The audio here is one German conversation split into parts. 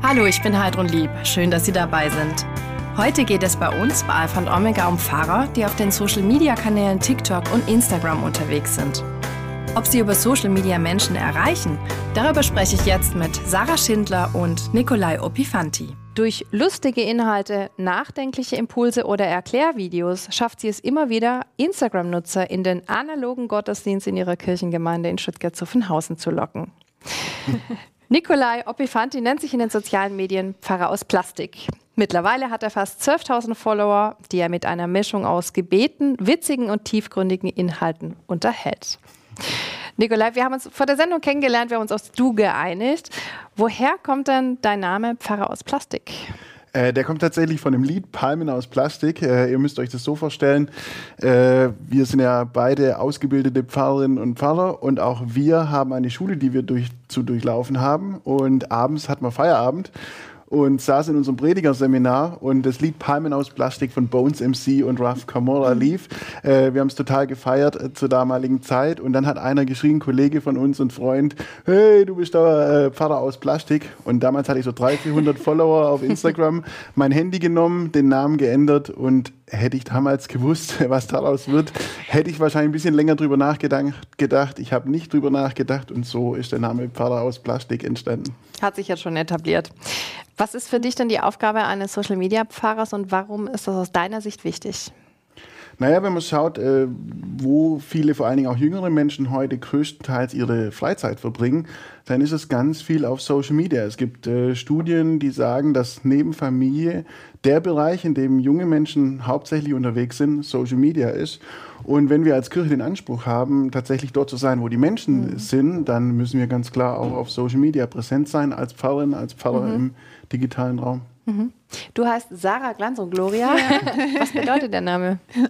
Hallo, ich bin Heidrun Lieb. Schön, dass Sie dabei sind. Heute geht es bei uns bei Alpha und Omega um Pfarrer, die auf den Social-Media-Kanälen TikTok und Instagram unterwegs sind. Ob sie über Social Media Menschen erreichen, darüber spreche ich jetzt mit Sarah Schindler und Nikolai Opifanti. Durch lustige Inhalte, nachdenkliche Impulse oder Erklärvideos schafft sie es immer wieder, Instagram-Nutzer in den analogen Gottesdienst in ihrer Kirchengemeinde in Stuttgart-Zuffenhausen zu locken. Nikolai Opifanti nennt sich in den sozialen Medien Pfarrer aus Plastik. Mittlerweile hat er fast 12.000 Follower, die er mit einer Mischung aus Gebeten, witzigen und tiefgründigen Inhalten unterhält. Nikolai, wir haben uns vor der Sendung kennengelernt, wir haben uns aufs Du geeinigt. Woher kommt denn dein Name Pfarrer aus Plastik? Äh, der kommt tatsächlich von dem Lied Palmen aus Plastik. Äh, ihr müsst euch das so vorstellen. Äh, wir sind ja beide ausgebildete Pfarrerinnen und Pfarrer und auch wir haben eine Schule, die wir durch, zu durchlaufen haben. Und abends hat man Feierabend und saß in unserem Predigerseminar und das Lied Palmen aus Plastik von Bones MC und Raf Camora mhm. lief. Äh, wir haben es total gefeiert äh, zur damaligen Zeit und dann hat einer geschrien, Kollege von uns und Freund, hey, du bist da äh, Pfarrer aus Plastik. Und damals hatte ich so 300, 400 Follower auf Instagram, mein Handy genommen, den Namen geändert und hätte ich damals gewusst, was daraus wird, hätte ich wahrscheinlich ein bisschen länger drüber nachgedacht. Ich habe nicht drüber nachgedacht und so ist der Name Pfarrer aus Plastik entstanden. Hat sich jetzt schon etabliert. Was ist für dich denn die Aufgabe eines Social Media Pfarrers und warum ist das aus deiner Sicht wichtig? Naja, wenn man schaut, äh, wo viele, vor allen Dingen auch jüngere Menschen heute größtenteils ihre Freizeit verbringen, dann ist es ganz viel auf Social Media. Es gibt äh, Studien, die sagen, dass neben Familie der Bereich, in dem junge Menschen hauptsächlich unterwegs sind, Social Media ist. Und wenn wir als Kirche den Anspruch haben, tatsächlich dort zu sein, wo die Menschen mhm. sind, dann müssen wir ganz klar auch auf Social Media präsent sein, als Pfarrerin, als Pfarrer mhm. im digitalen Raum. Mhm. Du heißt Sarah Glanz und Gloria. Ja. Was bedeutet der Name?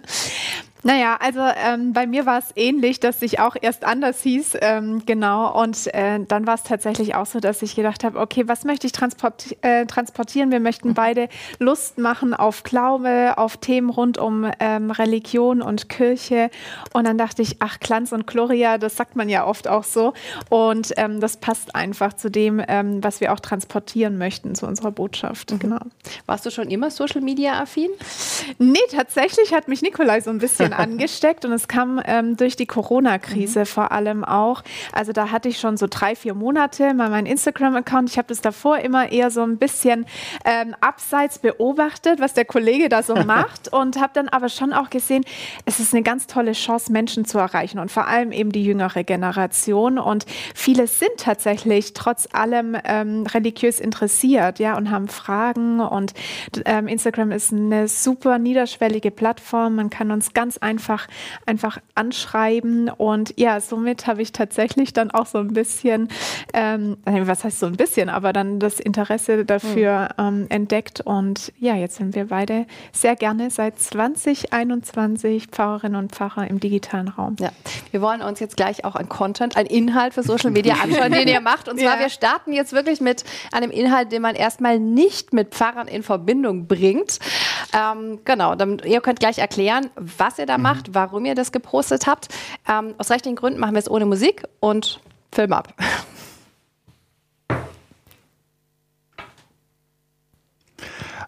Naja, also ähm, bei mir war es ähnlich, dass ich auch erst anders hieß, ähm, genau. Und äh, dann war es tatsächlich auch so, dass ich gedacht habe, okay, was möchte ich transport äh, transportieren? Wir möchten beide Lust machen auf Glaube, auf Themen rund um ähm, Religion und Kirche. Und dann dachte ich, ach, Glanz und Gloria, das sagt man ja oft auch so. Und ähm, das passt einfach zu dem, ähm, was wir auch transportieren möchten, zu unserer Botschaft. Mhm. Genau. Warst du schon immer Social Media affin? Nee, tatsächlich hat mich Nikolai so ein bisschen bisschen angesteckt und es kam ähm, durch die Corona-Krise mhm. vor allem auch. Also da hatte ich schon so drei, vier Monate mal meinen Instagram-Account. Ich habe das davor immer eher so ein bisschen ähm, abseits beobachtet, was der Kollege da so macht und habe dann aber schon auch gesehen, es ist eine ganz tolle Chance, Menschen zu erreichen und vor allem eben die jüngere Generation. Und viele sind tatsächlich trotz allem ähm, religiös interessiert, ja, und haben Fragen. Und ähm, Instagram ist eine super niederschwellige Plattform. Man kann uns ganz einfach, einfach anschreiben. Und ja, somit habe ich tatsächlich dann auch so ein bisschen, ähm, was heißt so ein bisschen, aber dann das Interesse dafür mhm. ähm, entdeckt. Und ja, jetzt sind wir beide sehr gerne seit 2021 Pfarrerinnen und Pfarrer im digitalen Raum. Ja, wir wollen uns jetzt gleich auch ein Content, ein Inhalt für Social Media anschauen, den ihr macht. Und zwar, ja. wir starten jetzt wirklich mit einem Inhalt, den man erstmal nicht mit Pfarrern in Verbindung bringt. Ähm, genau, dann, ihr könnt gleich erklären, was ihr da mhm. macht, warum ihr das gepostet habt. Ähm, aus rechtlichen Gründen machen wir es ohne Musik und Film ab.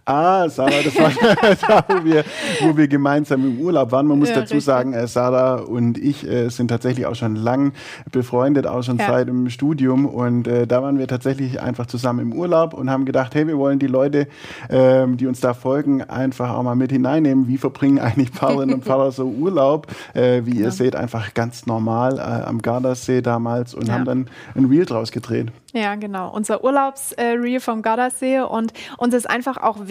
Ah, Sarah, das war da, wo wir, wo wir gemeinsam im Urlaub waren. Man muss ja, dazu richtig. sagen, äh, Sarah und ich äh, sind tatsächlich auch schon lang befreundet, auch schon ja. seit dem Studium. Und äh, da waren wir tatsächlich einfach zusammen im Urlaub und haben gedacht, hey, wir wollen die Leute, ähm, die uns da folgen, einfach auch mal mit hineinnehmen. Wie verbringen eigentlich Pfarrerinnen und Pfarrer so Urlaub? Äh, wie ja. ihr seht, einfach ganz normal äh, am Gardasee damals und haben dann ein Reel draus gedreht. Ja, genau. Unser Urlaubsreel vom Gardasee. Und uns ist einfach auch wichtig,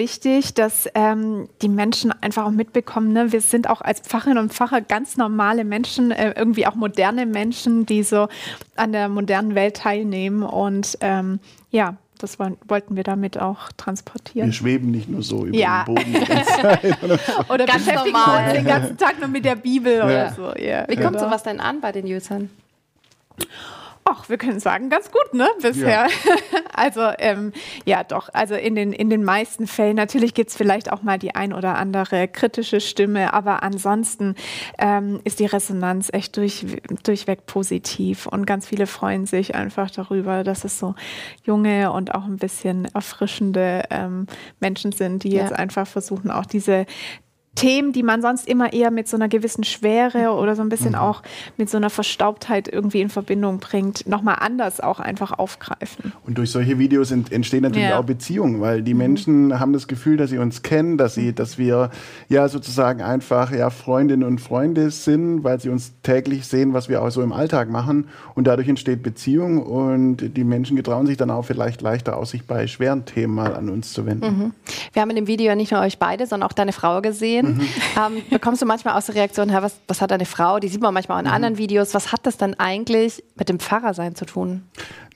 dass ähm, die Menschen einfach auch mitbekommen, ne? wir sind auch als Pfarrerinnen und Pfarrer ganz normale Menschen, äh, irgendwie auch moderne Menschen, die so an der modernen Welt teilnehmen. Und ähm, ja, das wollten wir damit auch transportieren. Wir schweben nicht nur so über ja. den Boden die ganze Zeit. oder ganz beschäftigen normal. uns den ganzen Tag nur mit der Bibel ja. oder so. Ja, Wie kommt genau. sowas denn an bei den Usern? Ach, wir können sagen, ganz gut, ne, bisher. Ja. also, ähm, ja, doch, also in den, in den meisten Fällen, natürlich gibt es vielleicht auch mal die ein oder andere kritische Stimme, aber ansonsten ähm, ist die Resonanz echt durch, durchweg positiv und ganz viele freuen sich einfach darüber, dass es so junge und auch ein bisschen erfrischende ähm, Menschen sind, die ja. jetzt einfach versuchen, auch diese Themen, die man sonst immer eher mit so einer gewissen Schwere oder so ein bisschen mhm. auch mit so einer Verstaubtheit irgendwie in Verbindung bringt, nochmal anders auch einfach aufgreifen. Und durch solche Videos entstehen natürlich ja. auch Beziehungen, weil die mhm. Menschen haben das Gefühl, dass sie uns kennen, dass sie, dass wir ja sozusagen einfach ja Freundinnen und Freunde sind, weil sie uns täglich sehen, was wir auch so im Alltag machen und dadurch entsteht Beziehung und die Menschen getrauen sich dann auch vielleicht leichter aus, sich bei schweren Themen mal an uns zu wenden. Mhm. Wir haben in dem Video ja nicht nur euch beide, sondern auch deine Frau gesehen sehen. Mhm. Ähm, bekommst du manchmal aus der Reaktion, was, was hat deine Frau? Die sieht man manchmal auch in mhm. anderen Videos. Was hat das dann eigentlich mit dem Pfarrersein zu tun?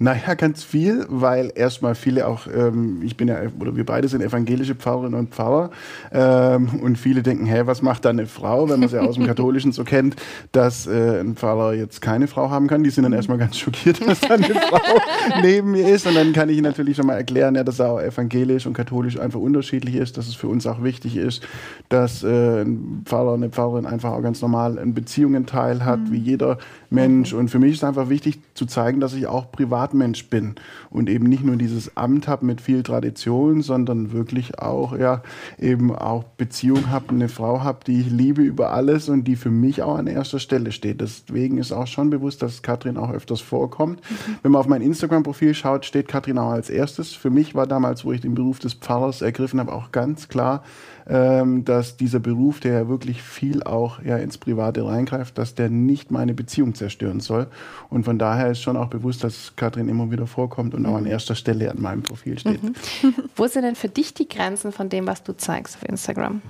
Naja, ganz viel, weil erstmal viele auch, ähm, ich bin ja, oder wir beide sind evangelische Pfarrerinnen und Pfarrer ähm, und viele denken, hä, was macht da eine Frau, wenn man sie aus dem Katholischen so kennt, dass äh, ein Pfarrer jetzt keine Frau haben kann. Die sind dann erstmal ganz schockiert, dass da eine Frau neben mir ist und dann kann ich natürlich schon mal erklären, ja, dass auch evangelisch und katholisch einfach unterschiedlich ist, dass es für uns auch wichtig ist, dass äh, ein Pfarrer, eine Pfarrerin einfach auch ganz normal einen Beziehungen Teil hat, mhm. wie jeder Mensch und für mich ist einfach wichtig zu zeigen, dass ich auch privat Privatmensch bin und eben nicht nur dieses Amt habe mit viel Tradition, sondern wirklich auch ja eben auch Beziehung habe, eine Frau habe, die ich liebe über alles und die für mich auch an erster Stelle steht. Deswegen ist auch schon bewusst, dass Katrin auch öfters vorkommt. Mhm. Wenn man auf mein Instagram-Profil schaut, steht Katrin auch als erstes. Für mich war damals, wo ich den Beruf des Pfarrers ergriffen habe, auch ganz klar, ähm, dass dieser Beruf, der ja wirklich viel auch ja, ins Private reingreift, dass der nicht meine Beziehung zerstören soll. Und von daher ist schon auch bewusst, dass Katrin immer wieder vorkommt und auch an erster Stelle an meinem Profil steht. Mhm. Wo sind denn für dich die Grenzen von dem, was du zeigst auf Instagram?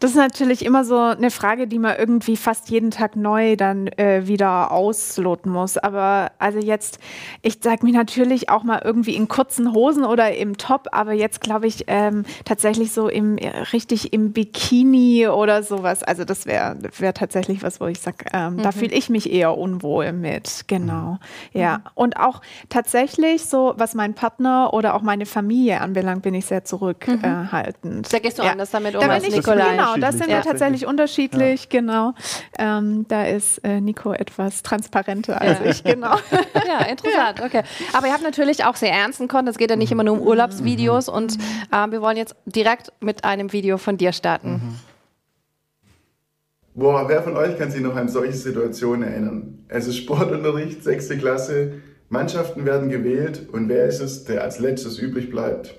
Das ist natürlich immer so eine Frage, die man irgendwie fast jeden Tag neu dann äh, wieder ausloten muss. Aber also jetzt, ich sage mir natürlich auch mal irgendwie in kurzen Hosen oder im Top, aber jetzt glaube ich ähm, tatsächlich so im richtig im Bikini oder sowas. Also das wäre wär tatsächlich was, wo ich sage, ähm, mhm. da fühle ich mich eher unwohl mit. Genau. Mhm. Ja. Und auch tatsächlich so, was mein Partner oder auch meine Familie anbelangt, bin ich sehr zurückhaltend. Mhm. da gehst du ja. anders damit um da als Nikolai. Genau, das sind wir tatsächlich unterschiedlich, ja. genau. Ähm, da ist äh, Nico etwas transparenter als ja. ich, genau. Ja, interessant, okay. Aber ihr habt natürlich auch sehr ernsten Content. Es geht ja nicht immer nur um Urlaubsvideos und äh, wir wollen jetzt direkt mit einem Video von dir starten. Mhm. Boah, wer von euch kann sich noch an solche Situationen erinnern? Es ist Sportunterricht, sechste Klasse, Mannschaften werden gewählt und wer ist es, der als letztes übrig bleibt?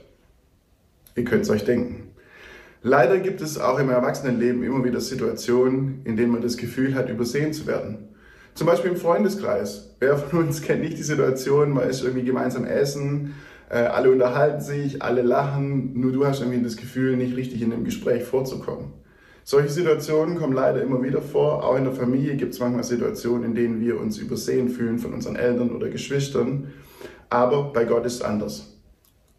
Ihr könnt es euch denken. Leider gibt es auch im Erwachsenenleben immer wieder Situationen, in denen man das Gefühl hat, übersehen zu werden. Zum Beispiel im Freundeskreis. Wer von uns kennt nicht die Situation, man ist irgendwie gemeinsam essen, äh, alle unterhalten sich, alle lachen, nur du hast irgendwie das Gefühl, nicht richtig in dem Gespräch vorzukommen. Solche Situationen kommen leider immer wieder vor. Auch in der Familie gibt es manchmal Situationen, in denen wir uns übersehen fühlen von unseren Eltern oder Geschwistern. Aber bei Gott ist es anders.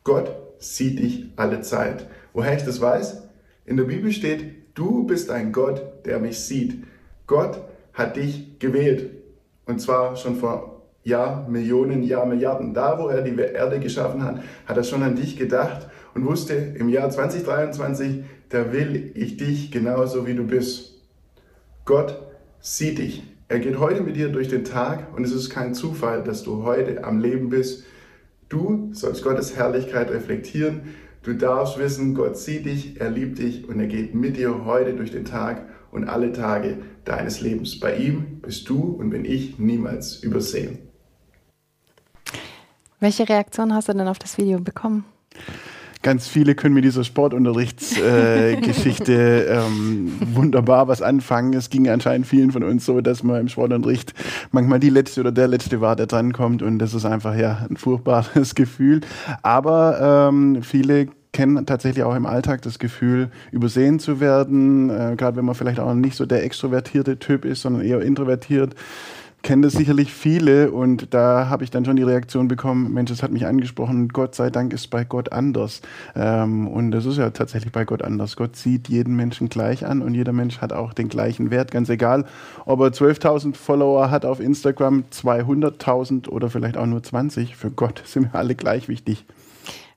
Gott sieht dich alle Zeit. Woher ich das weiß? In der Bibel steht, du bist ein Gott, der mich sieht. Gott hat dich gewählt. Und zwar schon vor Jahr, Millionen, Jahr, Milliarden. Da, wo er die Erde geschaffen hat, hat er schon an dich gedacht und wusste, im Jahr 2023, da will ich dich genauso wie du bist. Gott sieht dich. Er geht heute mit dir durch den Tag und es ist kein Zufall, dass du heute am Leben bist. Du sollst Gottes Herrlichkeit reflektieren Du darfst wissen, Gott sieht dich, er liebt dich und er geht mit dir heute durch den Tag und alle Tage deines Lebens. Bei ihm bist du und bin ich niemals übersehen. Welche Reaktion hast du denn auf das Video bekommen? Ganz viele können mit dieser Sportunterrichtsgeschichte äh, ähm, wunderbar was anfangen. Es ging anscheinend vielen von uns so, dass man im Sportunterricht manchmal die Letzte oder der Letzte war, der drankommt und das ist einfach ja ein furchtbares Gefühl. Aber ähm, viele kennen tatsächlich auch im Alltag das Gefühl, übersehen zu werden, äh, gerade wenn man vielleicht auch nicht so der extrovertierte Typ ist, sondern eher introvertiert kennen das sicherlich viele und da habe ich dann schon die Reaktion bekommen, Mensch, das hat mich angesprochen, Gott sei Dank ist bei Gott anders. Ähm, und das ist ja tatsächlich bei Gott anders. Gott sieht jeden Menschen gleich an und jeder Mensch hat auch den gleichen Wert, ganz egal, ob er 12.000 Follower hat auf Instagram, 200.000 oder vielleicht auch nur 20. Für Gott sind wir alle gleich wichtig.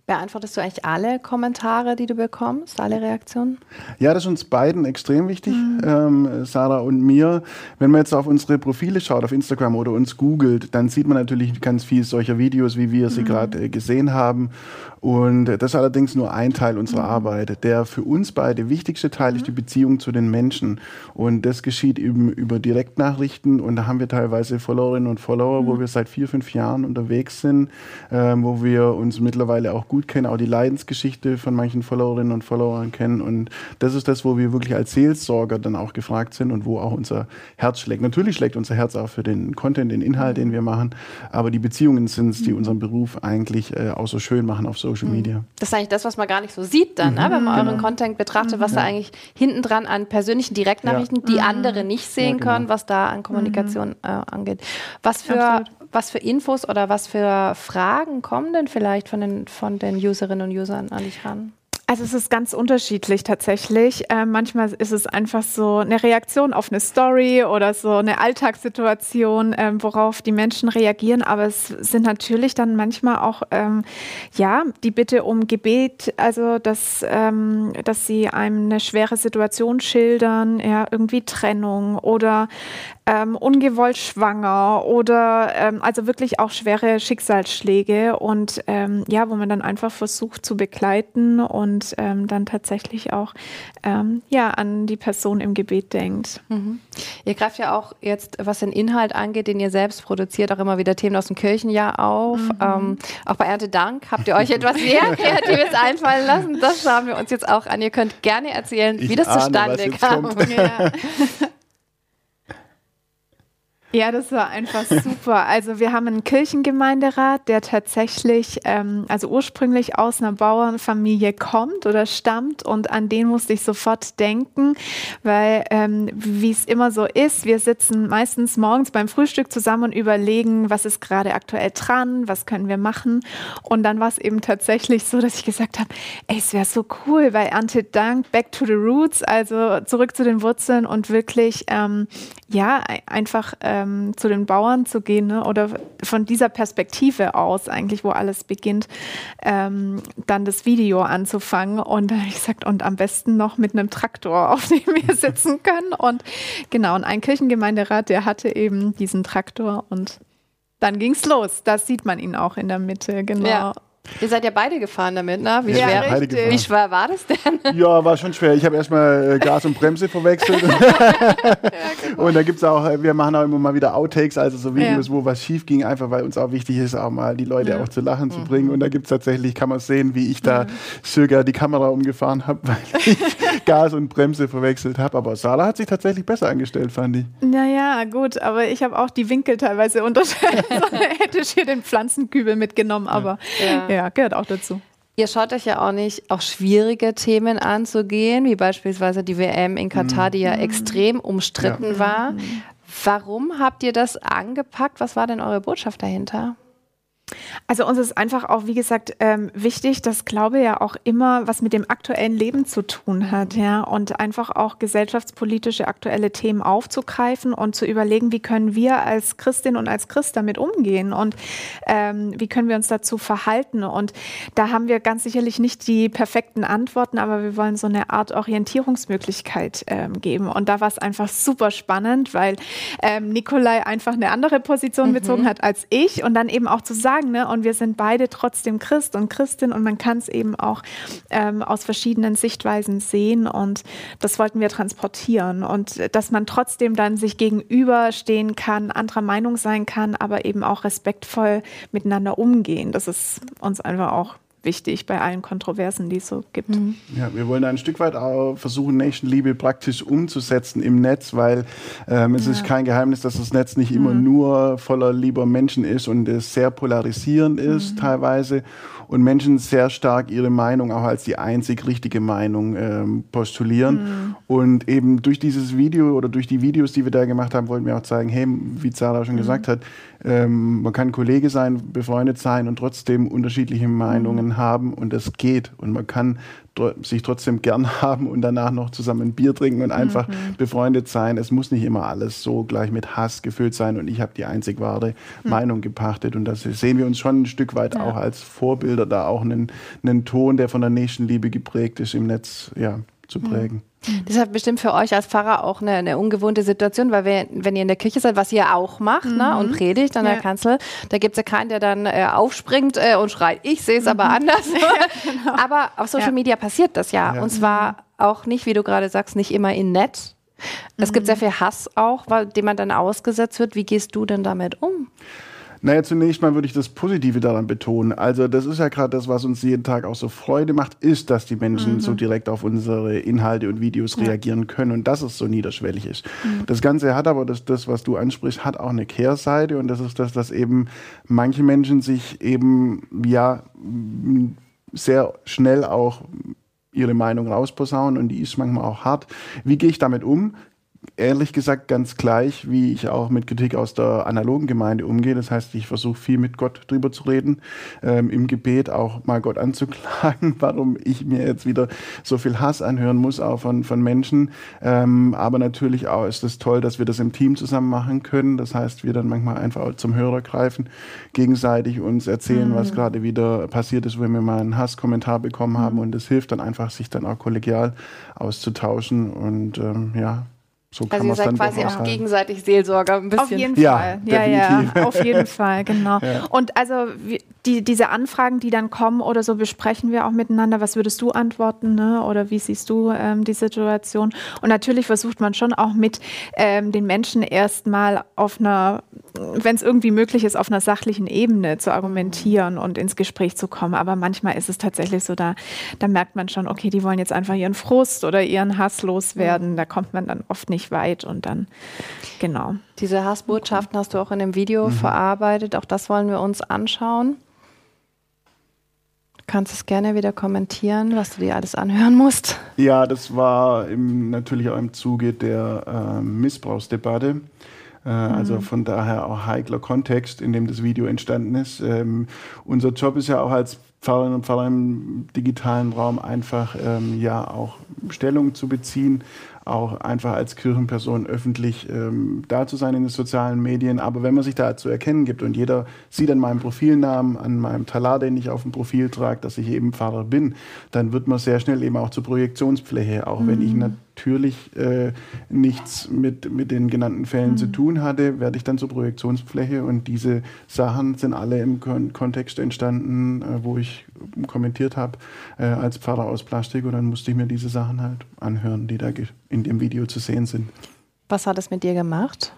Beantwortest du eigentlich alle Kommentare, die du bekommst, alle Reaktionen? Ja, das ist uns beiden extrem wichtig, mhm. ähm, Sarah und mir. Wenn man jetzt auf unsere Profile schaut, auf Instagram oder uns googelt, dann sieht man natürlich ganz viel solcher Videos, wie wir sie mhm. gerade äh, gesehen haben. Und das ist allerdings nur ein Teil unserer mhm. Arbeit. Der für uns beide wichtigste Teil ist mhm. die Beziehung zu den Menschen. Und das geschieht eben über Direktnachrichten. Und da haben wir teilweise Followerinnen und Follower, mhm. wo wir seit vier, fünf Jahren unterwegs sind, äh, wo wir uns mittlerweile auch gut kennen, auch die Leidensgeschichte von manchen Followerinnen und Followern kennen. Und das ist das, wo wir wirklich als Seelsorger dann auch gefragt sind und wo auch unser Herz schlägt. Natürlich schlägt unser Herz auch für den Content, den Inhalt, den wir machen. Aber die Beziehungen sind es, die mhm. unseren Beruf eigentlich äh, auch so schön machen auf so Social mhm. Media. Das ist eigentlich das, was man gar nicht so sieht dann, mhm, ne? wenn man genau. euren Content betrachtet, was ja. da eigentlich hinten dran an persönlichen Direktnachrichten, ja. die mhm. andere nicht sehen ja, genau. können, was da an Kommunikation mhm. äh, angeht. Was für, was für Infos oder was für Fragen kommen denn vielleicht von den, von den Userinnen und Usern an dich ran? Also es ist ganz unterschiedlich tatsächlich. Äh, manchmal ist es einfach so eine Reaktion auf eine Story oder so eine Alltagssituation, ähm, worauf die Menschen reagieren. Aber es sind natürlich dann manchmal auch ähm, ja die Bitte um Gebet, also dass ähm, dass sie einem eine schwere Situation schildern, ja irgendwie Trennung oder ähm, ungewollt schwanger oder ähm, also wirklich auch schwere Schicksalsschläge und ähm, ja, wo man dann einfach versucht zu begleiten und ähm, dann tatsächlich auch ähm, ja an die Person im Gebet denkt. Mhm. Ihr greift ja auch jetzt, was den Inhalt angeht, den ihr selbst produziert, auch immer wieder Themen aus dem Kirchenjahr auf. Mhm. Ähm, auch bei Ernte Dank habt ihr euch etwas sehr Kreatives einfallen lassen. Das schauen wir uns jetzt auch an. Ihr könnt gerne erzählen, ich wie das ahne, zustande kam. Ja. Ja, das war einfach super. Also wir haben einen Kirchengemeinderat, der tatsächlich, ähm, also ursprünglich aus einer Bauernfamilie kommt oder stammt und an den musste ich sofort denken, weil ähm, wie es immer so ist, wir sitzen meistens morgens beim Frühstück zusammen und überlegen, was ist gerade aktuell dran, was können wir machen. Und dann war es eben tatsächlich so, dass ich gesagt habe, ey, es wäre so cool, weil Ante Dank, back to the roots, also zurück zu den Wurzeln und wirklich, ähm, ja, einfach äh, ähm, zu den Bauern zu gehen ne? oder von dieser Perspektive aus eigentlich, wo alles beginnt, ähm, dann das Video anzufangen. Und da habe ich gesagt, und am besten noch mit einem Traktor, auf dem wir sitzen können. Und genau, und ein Kirchengemeinderat, der hatte eben diesen Traktor und dann ging es los. Da sieht man ihn auch in der Mitte, genau. Ja. Ihr seid ja beide gefahren damit, ne? Wie, ja, schwer, wie schwer war das denn? Ja, war schon schwer. Ich habe erstmal äh, Gas und Bremse verwechselt. ja, genau. Und da gibt es auch, äh, wir machen auch immer mal wieder Outtakes, also so Videos, ja. wo was schief ging, einfach weil uns auch wichtig ist, auch mal die Leute auch zu lachen mhm. zu bringen. Und da gibt es tatsächlich, kann man sehen, wie ich da mhm. sogar die Kamera umgefahren habe, weil ich Gas und Bremse verwechselt habe. Aber Sala hat sich tatsächlich besser angestellt, fand ich. Naja, gut, aber ich habe auch die Winkel teilweise unterschätzt. Hätte ich hier den Pflanzenkübel mitgenommen, aber ja ja, gehört auch dazu. Ihr schaut euch ja auch nicht, auch schwierige Themen anzugehen, wie beispielsweise die WM in Katar, mhm. die ja extrem umstritten ja. war. Mhm. Warum habt ihr das angepackt? Was war denn eure Botschaft dahinter? Also uns ist einfach auch, wie gesagt, ähm, wichtig, dass Glaube ja auch immer was mit dem aktuellen Leben zu tun hat, ja, und einfach auch gesellschaftspolitische aktuelle Themen aufzugreifen und zu überlegen, wie können wir als Christin und als Christ damit umgehen und ähm, wie können wir uns dazu verhalten. Und da haben wir ganz sicherlich nicht die perfekten Antworten, aber wir wollen so eine Art Orientierungsmöglichkeit ähm, geben. Und da war es einfach super spannend, weil ähm, Nikolai einfach eine andere Position mhm. bezogen hat als ich und dann eben auch zu sagen, sagen, ne? Und wir sind beide trotzdem Christ und Christin und man kann es eben auch ähm, aus verschiedenen Sichtweisen sehen und das wollten wir transportieren und dass man trotzdem dann sich gegenüberstehen kann, anderer Meinung sein kann, aber eben auch respektvoll miteinander umgehen. Das ist uns einfach auch wichtig bei allen Kontroversen, die es so gibt. Mhm. Ja, wir wollen ein Stück weit auch versuchen, Nächstenliebe praktisch umzusetzen im Netz, weil ähm, es ja. ist kein Geheimnis, dass das Netz nicht immer mhm. nur voller lieber Menschen ist und es sehr polarisierend ist mhm. teilweise und Menschen sehr stark ihre Meinung auch als die einzig richtige Meinung ähm, postulieren. Mhm. Und eben durch dieses Video oder durch die Videos, die wir da gemacht haben, wollten wir auch zeigen, hey, wie Zara schon mhm. gesagt hat, ähm, man kann Kollege sein, befreundet sein und trotzdem unterschiedliche Meinungen mhm. haben und das geht. Und man kann sich trotzdem gern haben und danach noch zusammen ein Bier trinken und einfach mhm. befreundet sein. Es muss nicht immer alles so gleich mit Hass gefüllt sein und ich habe die einzig wahre mhm. Meinung gepachtet. Und das sehen wir uns schon ein Stück weit ja. auch als Vorbilder, da auch einen, einen Ton, der von der Nächstenliebe geprägt ist, im Netz ja, zu mhm. prägen. Mhm. Das ist bestimmt für euch als Pfarrer auch eine, eine ungewohnte Situation, weil wir, wenn ihr in der Kirche seid, was ihr auch macht ne, mhm. ne, und predigt an ja. der Kanzel, da gibt es ja keinen, der dann äh, aufspringt äh, und schreit, ich sehe es mhm. aber anders. Ja, genau. Aber auf Social ja. Media passiert das ja. Und zwar auch nicht, wie du gerade sagst, nicht immer in nett. Es gibt sehr mhm. viel Hass auch, weil, dem man dann ausgesetzt wird. Wie gehst du denn damit um? Naja, zunächst mal würde ich das Positive daran betonen. Also das ist ja gerade das, was uns jeden Tag auch so Freude macht, ist, dass die Menschen mhm. so direkt auf unsere Inhalte und Videos ja. reagieren können und dass es so niederschwellig ist. Mhm. Das Ganze hat aber, das, das, was du ansprichst, hat auch eine Kehrseite und das ist das, dass eben manche Menschen sich eben, ja, sehr schnell auch ihre Meinung rausposaunen und die ist manchmal auch hart. Wie gehe ich damit um? Ehrlich gesagt ganz gleich, wie ich auch mit Kritik aus der analogen Gemeinde umgehe. Das heißt, ich versuche viel mit Gott drüber zu reden, ähm, im Gebet auch mal Gott anzuklagen, warum ich mir jetzt wieder so viel Hass anhören muss, auch von, von Menschen. Ähm, aber natürlich auch ist es das toll, dass wir das im Team zusammen machen können. Das heißt, wir dann manchmal einfach zum Hörer greifen, gegenseitig uns erzählen, mhm. was gerade wieder passiert ist, wenn wir mal einen Hasskommentar bekommen haben. Mhm. Und es hilft dann einfach, sich dann auch kollegial auszutauschen und ähm, ja, so also ihr seid quasi auch gegenseitig Seelsorger ein bisschen. Auf jeden Fall. Ja, ja, ja, auf jeden Fall, genau. Ja. Und also die, diese Anfragen, die dann kommen oder so, besprechen wir auch miteinander. Was würdest du antworten ne? oder wie siehst du ähm, die Situation? Und natürlich versucht man schon auch mit ähm, den Menschen erstmal auf einer, wenn es irgendwie möglich ist, auf einer sachlichen Ebene zu argumentieren und ins Gespräch zu kommen. Aber manchmal ist es tatsächlich so, da, da merkt man schon, okay, die wollen jetzt einfach ihren Frust oder ihren Hass loswerden. Da kommt man dann oft nicht nicht weit und dann, genau. Diese Hassbotschaften hast du auch in dem Video mhm. verarbeitet. Auch das wollen wir uns anschauen. Du kannst es gerne wieder kommentieren, was du dir alles anhören musst. Ja, das war im, natürlich auch im Zuge der äh, Missbrauchsdebatte. Äh, also mhm. von daher auch heikler Kontext, in dem das Video entstanden ist. Ähm, unser Job ist ja auch als Pfarrerinnen und Pfarrer im digitalen Raum einfach ähm, ja auch Stellung zu beziehen auch einfach als Kirchenperson öffentlich ähm, da zu sein in den sozialen Medien. Aber wenn man sich da zu erkennen gibt und jeder sieht an meinem Profilnamen, an meinem Talar, den ich auf dem Profil trage, dass ich eben Pfarrer bin, dann wird man sehr schnell eben auch zur Projektionsfläche, auch mhm. wenn ich natürlich natürlich äh, nichts mit, mit den genannten Fällen mhm. zu tun hatte, werde ich dann zur Projektionsfläche und diese Sachen sind alle im Kon Kontext entstanden, äh, wo ich kommentiert habe äh, als Pfarrer aus Plastik und dann musste ich mir diese Sachen halt anhören, die da in dem Video zu sehen sind. Was hat es mit dir gemacht?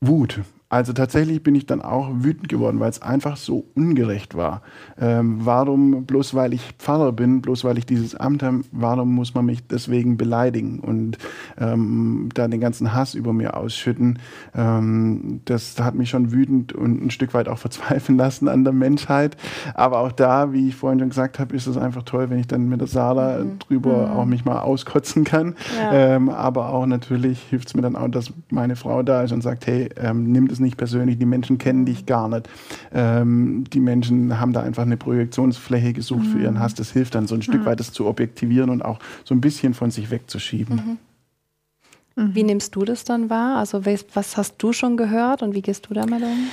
Wut. Also tatsächlich bin ich dann auch wütend geworden, weil es einfach so ungerecht war. Ähm, warum, bloß weil ich Pfarrer bin, bloß weil ich dieses Amt habe, warum muss man mich deswegen beleidigen und ähm, da den ganzen Hass über mir ausschütten? Ähm, das hat mich schon wütend und ein Stück weit auch verzweifeln lassen an der Menschheit. Aber auch da, wie ich vorhin schon gesagt habe, ist es einfach toll, wenn ich dann mit der Sarah mhm. drüber mhm. auch mich mal auskotzen kann. Ja. Ähm, aber auch natürlich hilft es mir dann auch, dass meine Frau da ist und sagt, hey, ähm, nimm das nicht persönlich, die Menschen kennen dich gar nicht. Ähm, die Menschen haben da einfach eine Projektionsfläche gesucht mhm. für ihren mhm. Hass. Das hilft dann so ein Stück mhm. weit, das zu objektivieren und auch so ein bisschen von sich wegzuschieben. Mhm. mhm. Wie nimmst du das dann wahr? Also was hast du schon gehört und wie gehst du damit um?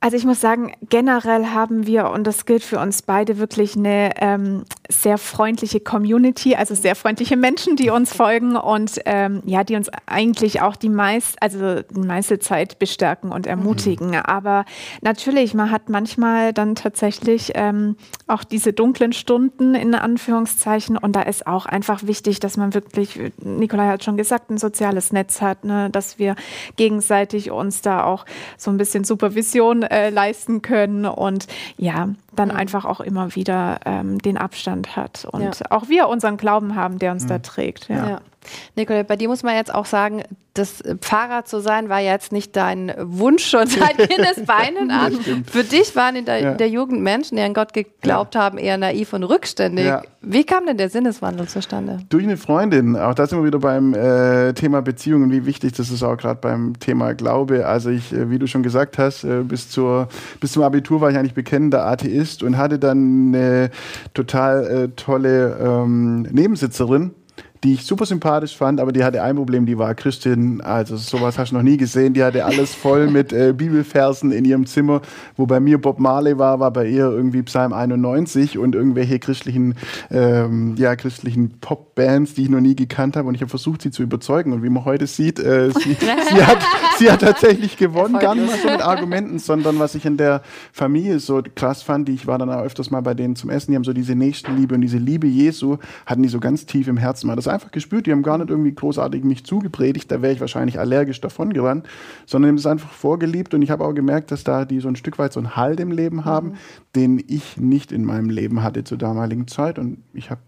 Also ich muss sagen, generell haben wir, und das gilt für uns beide, wirklich eine ähm, sehr freundliche Community, also sehr freundliche Menschen, die uns folgen und ähm, ja, die uns eigentlich auch die meist, also die meiste Zeit bestärken und ermutigen. Mhm. Aber natürlich, man hat manchmal dann tatsächlich ähm, auch diese dunklen Stunden in Anführungszeichen und da ist auch einfach wichtig, dass man wirklich, Nikolai hat schon gesagt, ein soziales Netz hat, ne, dass wir gegenseitig uns da auch so ein bisschen Supervision äh, leisten können. Und ja, dann mhm. einfach auch immer wieder ähm, den Abstand hat und ja. auch wir unseren Glauben haben, der uns mhm. da trägt. Ja. Ja. Nicole, bei dir muss man jetzt auch sagen, das Pfarrer zu sein war jetzt nicht dein Wunsch schon seit Kindesbeinen an. Für dich waren in der, ja. der, Jugend Menschen, die an Gott geglaubt ja. haben, eher naiv und rückständig. Ja. Wie kam denn der Sinneswandel zustande? Durch eine Freundin. Auch da sind wir wieder beim äh, Thema Beziehungen, wie wichtig das ist auch gerade beim Thema Glaube. Also ich, äh, wie du schon gesagt hast, äh, bis, zur, bis zum Abitur war ich eigentlich bekennender Atheist und hatte dann eine total äh, tolle ähm, Nebensitzerin die ich super sympathisch fand, aber die hatte ein Problem, die war Christin, also sowas hast du noch nie gesehen, die hatte alles voll mit äh, Bibelversen in ihrem Zimmer, wo bei mir Bob Marley war, war bei ihr irgendwie Psalm 91 und irgendwelche christlichen, ähm, ja, christlichen Popbands, die ich noch nie gekannt habe. Und ich habe versucht, sie zu überzeugen. Und wie man heute sieht, äh, sie, sie, hat, sie hat tatsächlich gewonnen, gar nicht mal so mit Argumenten, sondern was ich in der Familie so krass fand, die ich war dann auch öfters mal bei denen zum Essen, die haben so diese Nächstenliebe und diese Liebe Jesu, hatten die so ganz tief im Herzen, mal das einfach gespürt. Die haben gar nicht irgendwie großartig mich zugepredigt, da wäre ich wahrscheinlich allergisch davon gerannt, sondern haben es einfach vorgeliebt und ich habe auch gemerkt, dass da die so ein Stück weit so einen Halt im Leben haben, mhm. den ich nicht in meinem Leben hatte zur damaligen Zeit und ich habe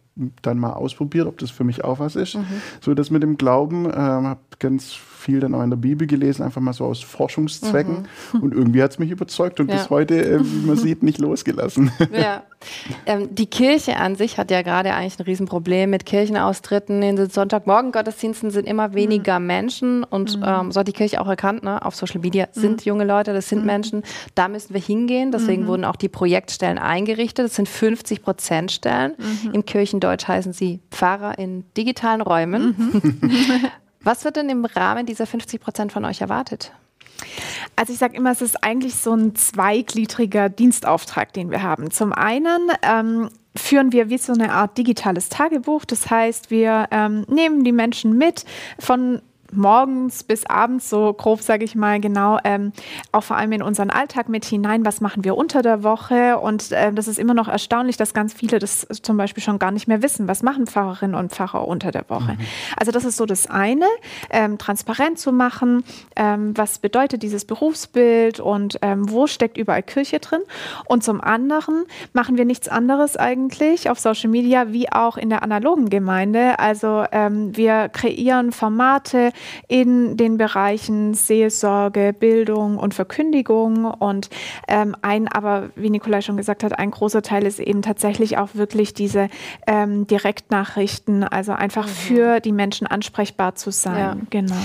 dann mal ausprobiert, ob das für mich auch was ist. Mhm. So das mit dem Glauben, äh, habe ganz viel dann auch in der Bibel gelesen, einfach mal so aus Forschungszwecken. Mhm. Und irgendwie hat es mich überzeugt und ja. bis heute, äh, wie man sieht, nicht losgelassen. Ja. Ähm, die Kirche an sich hat ja gerade eigentlich ein Riesenproblem mit Kirchenaustritten. In den Sonntagmorgen-Gottesdiensten sind immer weniger mhm. Menschen und mhm. ähm, so hat die Kirche auch erkannt, ne? auf Social Media sind mhm. junge Leute, das sind mhm. Menschen. Da müssen wir hingehen. Deswegen mhm. wurden auch die Projektstellen eingerichtet. Das sind 50 Prozent Stellen. Im Kirchendeutsch heißen sie Pfarrer in digitalen Räumen. Was wird denn im Rahmen dieser 50 Prozent von euch erwartet? Also ich sage immer, es ist eigentlich so ein zweigliedriger Dienstauftrag, den wir haben. Zum einen ähm, führen wir wie so eine Art digitales Tagebuch. Das heißt, wir ähm, nehmen die Menschen mit von morgens bis abends, so grob sage ich mal genau, ähm, auch vor allem in unseren Alltag mit hinein. Was machen wir unter der Woche? Und äh, das ist immer noch erstaunlich, dass ganz viele das zum Beispiel schon gar nicht mehr wissen. Was machen Pfarrerinnen und Pfarrer unter der Woche? Mhm. Also das ist so das eine, ähm, transparent zu machen. Ähm, was bedeutet dieses Berufsbild und ähm, wo steckt überall Kirche drin? Und zum anderen machen wir nichts anderes eigentlich auf Social Media wie auch in der analogen Gemeinde. Also ähm, wir kreieren Formate, in den Bereichen Seelsorge, Bildung und Verkündigung. Und ähm, ein, aber wie Nikolai schon gesagt hat, ein großer Teil ist eben tatsächlich auch wirklich diese ähm, Direktnachrichten, also einfach mhm. für die Menschen ansprechbar zu sein. Ja. Genau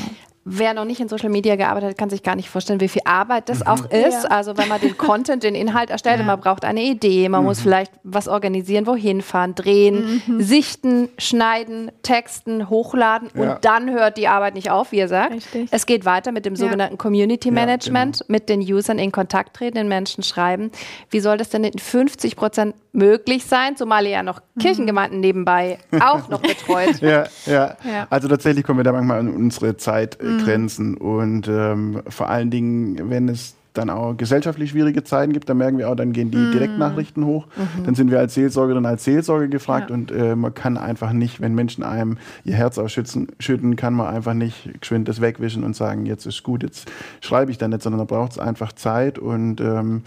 wer noch nicht in Social Media gearbeitet hat, kann sich gar nicht vorstellen, wie viel Arbeit das mhm. auch ist. Ja. Also wenn man den Content, den Inhalt erstellt, ja. man braucht eine Idee, man mhm. muss vielleicht was organisieren, wohin fahren, drehen, mhm. sichten, schneiden, texten, hochladen ja. und dann hört die Arbeit nicht auf, wie ihr sagt. Richtig. Es geht weiter mit dem sogenannten Community Management, genau. mit den Usern in Kontakt treten, den Menschen schreiben. Wie soll das denn in 50 Prozent möglich sein, zumal ihr ja noch mhm. Kirchengemeinden nebenbei auch noch betreut? ja, ja, Also tatsächlich kommen wir da manchmal an unsere Zeit äh, Grenzen. Mhm. Und ähm, vor allen Dingen, wenn es dann auch gesellschaftlich schwierige Zeiten gibt, dann merken wir auch, dann gehen die mhm. Direktnachrichten hoch. Mhm. Dann sind wir als Seelsorgerin, als Seelsorger gefragt ja. und äh, man kann einfach nicht, wenn Menschen einem ihr Herz ausschütten, kann man einfach nicht geschwind das wegwischen und sagen, jetzt ist gut, jetzt schreibe ich da nicht, sondern da braucht es einfach Zeit und ähm,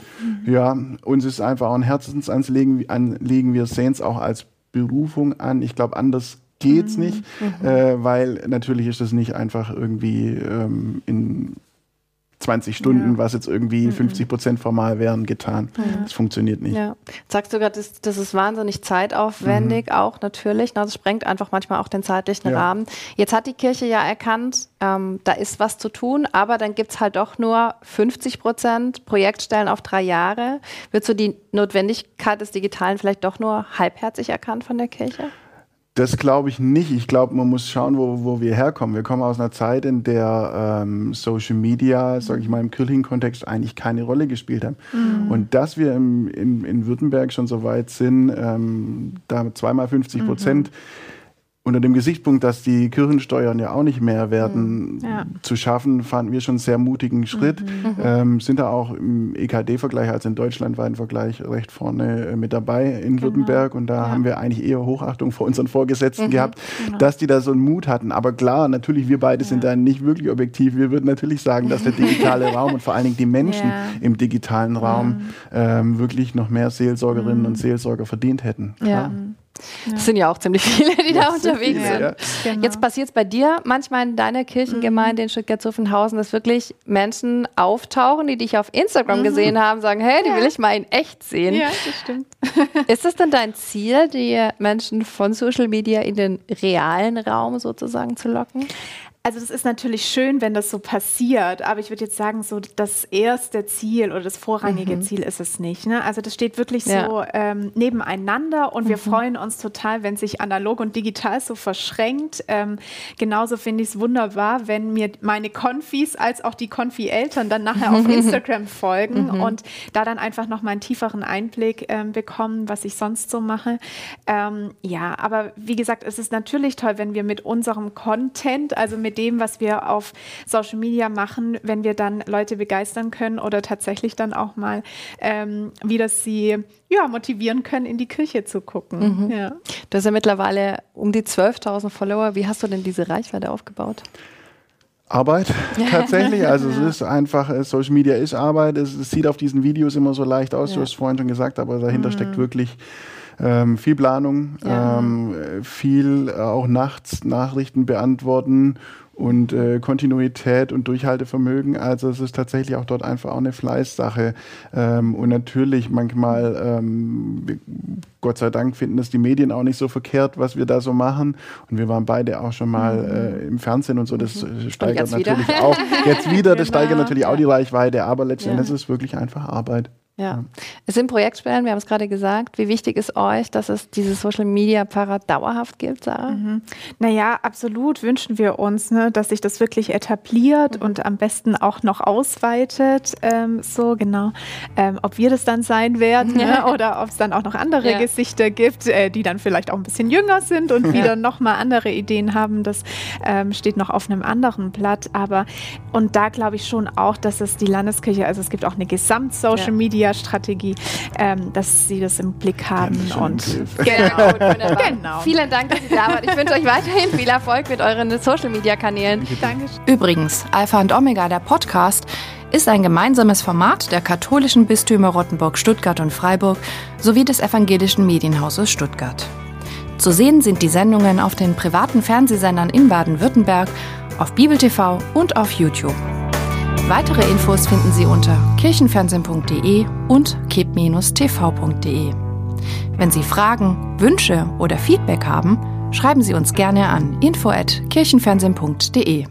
mhm. ja, uns ist einfach auch ein Herzensanliegen, wir sehen es auch als Berufung an. Ich glaube, anders geht's mhm. nicht, mhm. Äh, weil natürlich ist das nicht einfach irgendwie ähm, in 20 Stunden, ja. was jetzt irgendwie 50 mhm. Prozent formal wären, getan. Ja. Das funktioniert nicht. Ja. Sagst du gerade, das, das, ist wahnsinnig zeitaufwendig, mhm. auch natürlich. Ne? Das sprengt einfach manchmal auch den zeitlichen ja. Rahmen. Jetzt hat die Kirche ja erkannt, ähm, da ist was zu tun, aber dann gibt es halt doch nur 50 Prozent Projektstellen auf drei Jahre. Wird so die Notwendigkeit des Digitalen vielleicht doch nur halbherzig erkannt von der Kirche? Das glaube ich nicht. Ich glaube, man muss schauen, wo, wo wir herkommen. Wir kommen aus einer Zeit, in der ähm, Social Media, sage ich mal, im kirchlichen Kontext eigentlich keine Rolle gespielt haben. Mhm. Und dass wir im, in, in Württemberg schon so weit sind, ähm, da zweimal 50 Prozent. Mhm unter dem Gesichtspunkt, dass die Kirchensteuern ja auch nicht mehr werden, Mhm. Ja. zu schaffen, fanden wir schon einen sehr mutigen Schritt. Mhm. Ähm, sind da auch im EKD-Vergleich, also im deutschlandweiten Vergleich, recht vorne äh, mit dabei in Genau. Württemberg. Und da haben wir eigentlich eher Hochachtung vor unseren Vorgesetzten Mhm. gehabt, Genau. dass die da so einen Mut hatten. Aber klar, natürlich, wir beide sind da nicht wirklich objektiv. Wir würden natürlich sagen, dass der digitale Raum und vor allen Dingen die Menschen Ja. Mhm. im digitalen Raum ähm, wirklich noch mehr Seelsorgerinnen und Seelsorger verdient hätten. Ja. Das sind ja auch ziemlich viele, die da Das unterwegs viele, sind. ja. Genau. Jetzt passiert es bei dir manchmal in deiner Kirchengemeinde in Stuttgart-Zuffenhausen, dass wirklich Menschen auftauchen, die dich auf Instagram gesehen haben, sagen, hey, die will ich mal in echt sehen. Ja, das stimmt. Ist es denn dein Ziel, die Menschen von Social Media in den realen Raum sozusagen zu locken? Also das ist natürlich schön, wenn das so passiert, aber ich würde jetzt sagen, so das erste Ziel oder das vorrangige Ziel ist es nicht. Ne? Also das steht wirklich so Ja. ähm, nebeneinander und wir freuen uns total, wenn sich analog und digital so verschränkt. Ähm, genauso finde ich es wunderbar, wenn mir meine Konfis als auch die Konfi-Eltern dann nachher auf Instagram folgen und da dann einfach noch mal einen tieferen Einblick ähm, bekommen, was ich sonst so mache. Ähm, ja, aber wie gesagt, es ist natürlich toll, wenn wir mit unserem Content, also mit dem, was wir auf Social Media machen, wenn wir dann Leute begeistern können oder tatsächlich dann auch mal ähm, wieder sie ja, motivieren können, in die Kirche zu gucken. Ja. Du hast ja mittlerweile um die 12.000 Follower. Wie hast du denn diese Reichweite aufgebaut? Arbeit tatsächlich. Also es ist einfach, äh, Social Media ist Arbeit. Es, es sieht auf diesen Videos immer so leicht aus, du hast es vorhin schon gesagt, aber dahinter steckt wirklich ähm, viel Planung, Ja. ähm, äh, viel äh, auch nachts Nachrichten beantworten und äh, Kontinuität und Durchhaltevermögen. Also es ist tatsächlich auch dort einfach auch eine Fleißsache. Ähm, und natürlich manchmal, ähm, Gott sei Dank, finden das die Medien auch nicht so verkehrt, was wir da so machen. Und wir waren beide auch schon mal äh, im Fernsehen und so. Das äh, steigert jetzt wieder. natürlich auch. Jetzt wieder, das Genau. steigert natürlich auch die Reichweite, aber letztendlich Ja. ist es wirklich einfach Arbeit. Ja. Es sind Projektstellen, wir haben es gerade gesagt. Wie wichtig ist euch, dass es diese Social Media Para dauerhaft gibt, Sarah? Naja, absolut wünschen wir uns, ne, dass sich das wirklich etabliert und am besten auch noch ausweitet. Ähm, so genau. Ähm, ob wir das dann sein werden ne, oder ob es dann auch noch andere Ja. Gesichter gibt, äh, die dann vielleicht auch ein bisschen jünger sind und wieder nochmal andere Ideen haben, das ähm, steht noch auf einem anderen Blatt. Aber und da glaube ich schon auch, dass es die Landeskirche, also es gibt auch eine Gesamt-Social-Media-Strategie, ähm, dass sie das im Blick haben Dankeschön, und. Genau. Genau. Vielen Dank, dass ihr da wart. Ich wünsche euch weiterhin viel Erfolg mit euren Social Media Kanälen. Dankeschön. Übrigens, Alpha und Omega, der Podcast, ist ein gemeinsames Format der katholischen Bistümer Rottenburg, Stuttgart und Freiburg sowie des evangelischen Medienhauses Stuttgart. Zu sehen sind die Sendungen auf den privaten Fernsehsendern in Baden-Württemberg, auf Bibel TV und auf YouTube. Weitere Infos finden Sie unter kirchenfernsehen.de und kip-tv.de. Wenn Sie Fragen, Wünsche oder Feedback haben, schreiben Sie uns gerne an info@kirchenfernsehen.de.